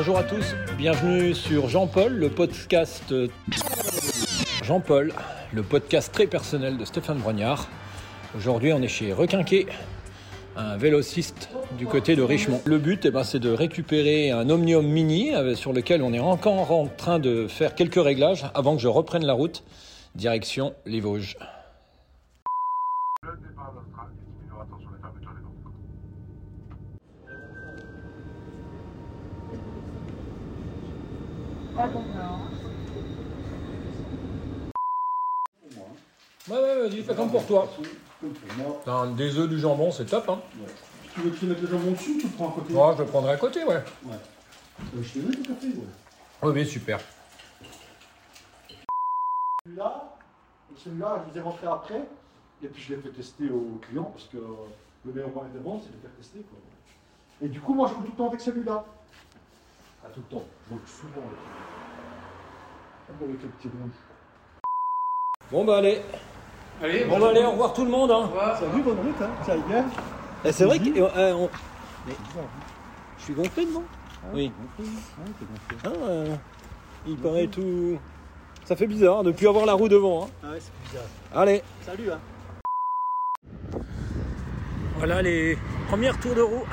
Bonjour à tous, bienvenue sur Jean-Paul, le podcast Jean-Paul, le podcast très personnel de Stéphane Brognard. Aujourd'hui, on est chez Requinquet, un vélociste du côté de Richemont. Le but, eh ben, c'est de récupérer un Omnium Mini sur lequel on est encore en train de faire quelques réglages avant que je reprenne la route, direction les Vosges. Ouais, ouais, vas-y, fais comme pour toi. Comme pour moi. T'as un- des œufs, du jambon, c'est top. Hein. Tu veux que je te mette le jambon dessus ou tu le prends à côté? Moi, je le prendrai à côté, ouais. Ouais. Euh, je te mets tout à fait, ouais. Oui, oui, super. Celui-là, celui-là, je vous ai rentré après. Et puis je l'ai fait tester aux clients parce que le meilleur moyen de vendre, c'est de faire tester. Quoi. Et du coup, moi, je roule tout le temps avec celui-là. Ah, tout le temps. Je roule souvent avec. Avec le petit rouge. Bon, bah allez. Allez, Bon, bah allez, au revoir tout le monde. Hein. Salut, bonne route, hein. Ça y est. Eh, c'est vrai que. euh, on- Mais- Je suis gonflé devant Oui. Ah, euh, il paraît tout. Ça fait bizarre de ne plus avoir la roue devant. hein. Ah ouais, c'est bizarre. Allez, Salut, hein. voilà les premières tours de roue.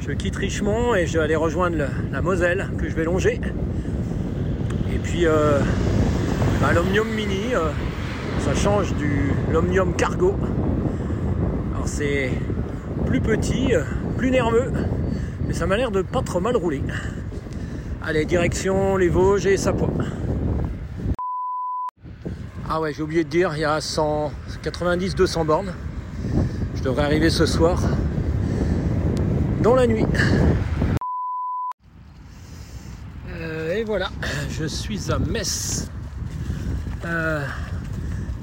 Je quitte Richemont et je vais aller rejoindre la Moselle que je vais longer. Et puis euh, bah, l'Omnium Mini, euh, ça change du l'Omnium Cargo. Alors c'est plus petit, euh, plus nerveux, mais ça m'a l'air de pas trop mal rouler. Allez, direction les Vosges et Sapois. Ah ouais, j'ai oublié de dire, il y a 190-200 bornes. Je devrais arriver ce soir dans la nuit. Euh, et voilà, je suis à Metz. Euh,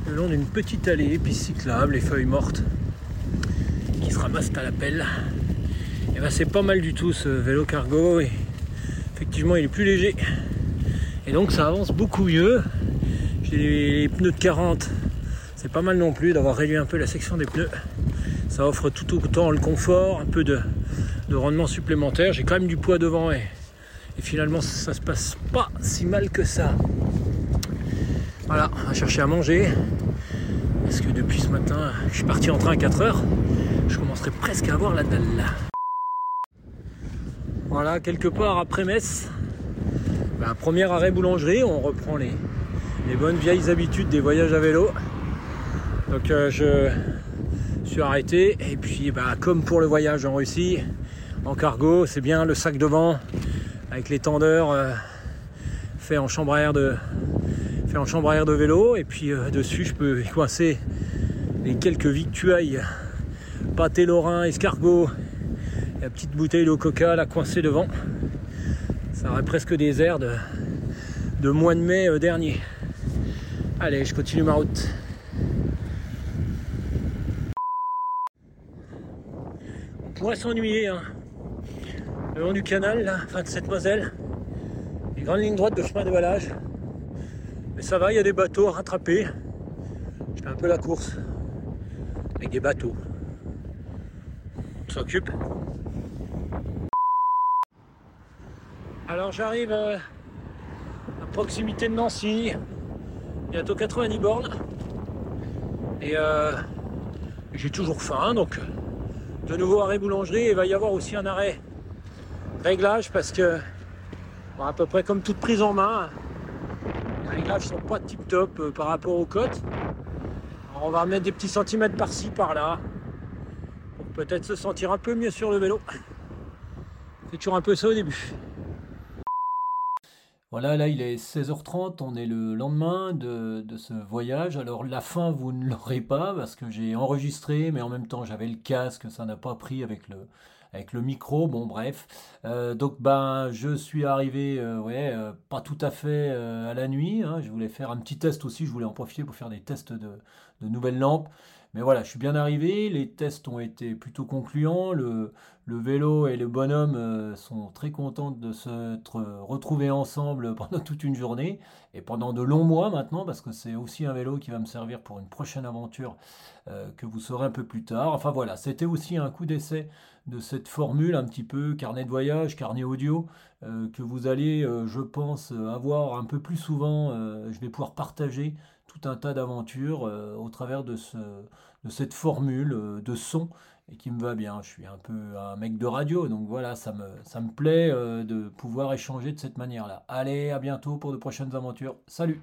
le long d'une petite allée, cyclable, les feuilles mortes qui se ramassent à la pelle. Et ben c'est pas mal du tout ce vélo cargo et effectivement il est plus léger. Et donc ça avance beaucoup mieux. J'ai les pneus de 40, c'est pas mal non plus d'avoir réduit un peu la section des pneus. Ça offre tout autant le confort, un peu de, de rendement supplémentaire. J'ai quand même du poids devant et, finalement ça, se passe pas si mal que ça. Voilà, on va chercher à manger. Parce que depuis ce matin, je suis parti en train à 4 heures. Je commencerai presque à avoir la dalle. Voilà, quelque part après Metz, bah, premier arrêt boulangerie, on reprend les, les bonnes vieilles habitudes des voyages à vélo. Donc euh, je suis arrêté et puis bah, comme pour le voyage en Russie, en cargo, c'est bien le sac devant avec les tendeurs euh, fait en chambre à air de vélo et puis euh, dessus je peux y coincer les quelques victuailles pâté lorrain, escargot, la petite bouteille d'eau coca là coincée devant. Ça aurait presque des airs de, de mois de mai euh, dernier. Allez, je continue ma route. On pourrait s'ennuyer hein. Le long du canal, là, fin de cette Moselle. Les grandes lignes droites de chemin de vallage. Mais ça va, il y a des bateaux à rattraper. Je fais un peu la course avec des bateaux. On s'occupe. Alors j'arrive euh, à proximité de Nancy, bientôt 90 bornes. Et euh, j'ai toujours faim, donc de nouveau arrêt boulangerie. Il va y avoir aussi un arrêt réglage parce que, à peu près comme toute prise en main, les réglages sont pas tip top euh, par rapport aux côtes. Alors, on va mettre des petits centimètres par-ci, par-là, pour peut-être se sentir un peu mieux sur le vélo. C'est toujours un peu ça au début. Voilà, là il est 16h30, on est le lendemain de, de ce voyage. Alors la fin, vous ne l'aurez pas parce que j'ai enregistré, mais en même temps j'avais le casque, ça n'a pas pris avec le, avec le micro. Bon, bref. Euh, donc, ben, je suis arrivé, euh, ouais, euh, pas tout à fait à la nuit. hein. Je voulais faire un petit test aussi, je voulais en profiter pour faire des tests de, nouvelles lampes. Mais voilà, je suis bien arrivé, les tests ont été plutôt concluants, le, le vélo et le bonhomme sont très contents de se retrouver ensemble pendant toute une journée et pendant de longs mois maintenant, parce que c'est aussi un vélo qui va me servir pour une prochaine aventure que vous saurez un peu plus tard. Enfin voilà, c'était aussi un coup d'essai de cette formule un petit peu carnet de voyage, carnet audio, euh, que vous allez, je pense, avoir un peu plus souvent. je vais pouvoir partager tout un tas d'aventures au travers de, ce, de cette formule de son et qui me va bien. Je suis un peu un mec de radio, donc voilà, ça me, ça me plaît euh, de pouvoir échanger de cette manière-là. Allez, à bientôt pour de prochaines aventures. Salut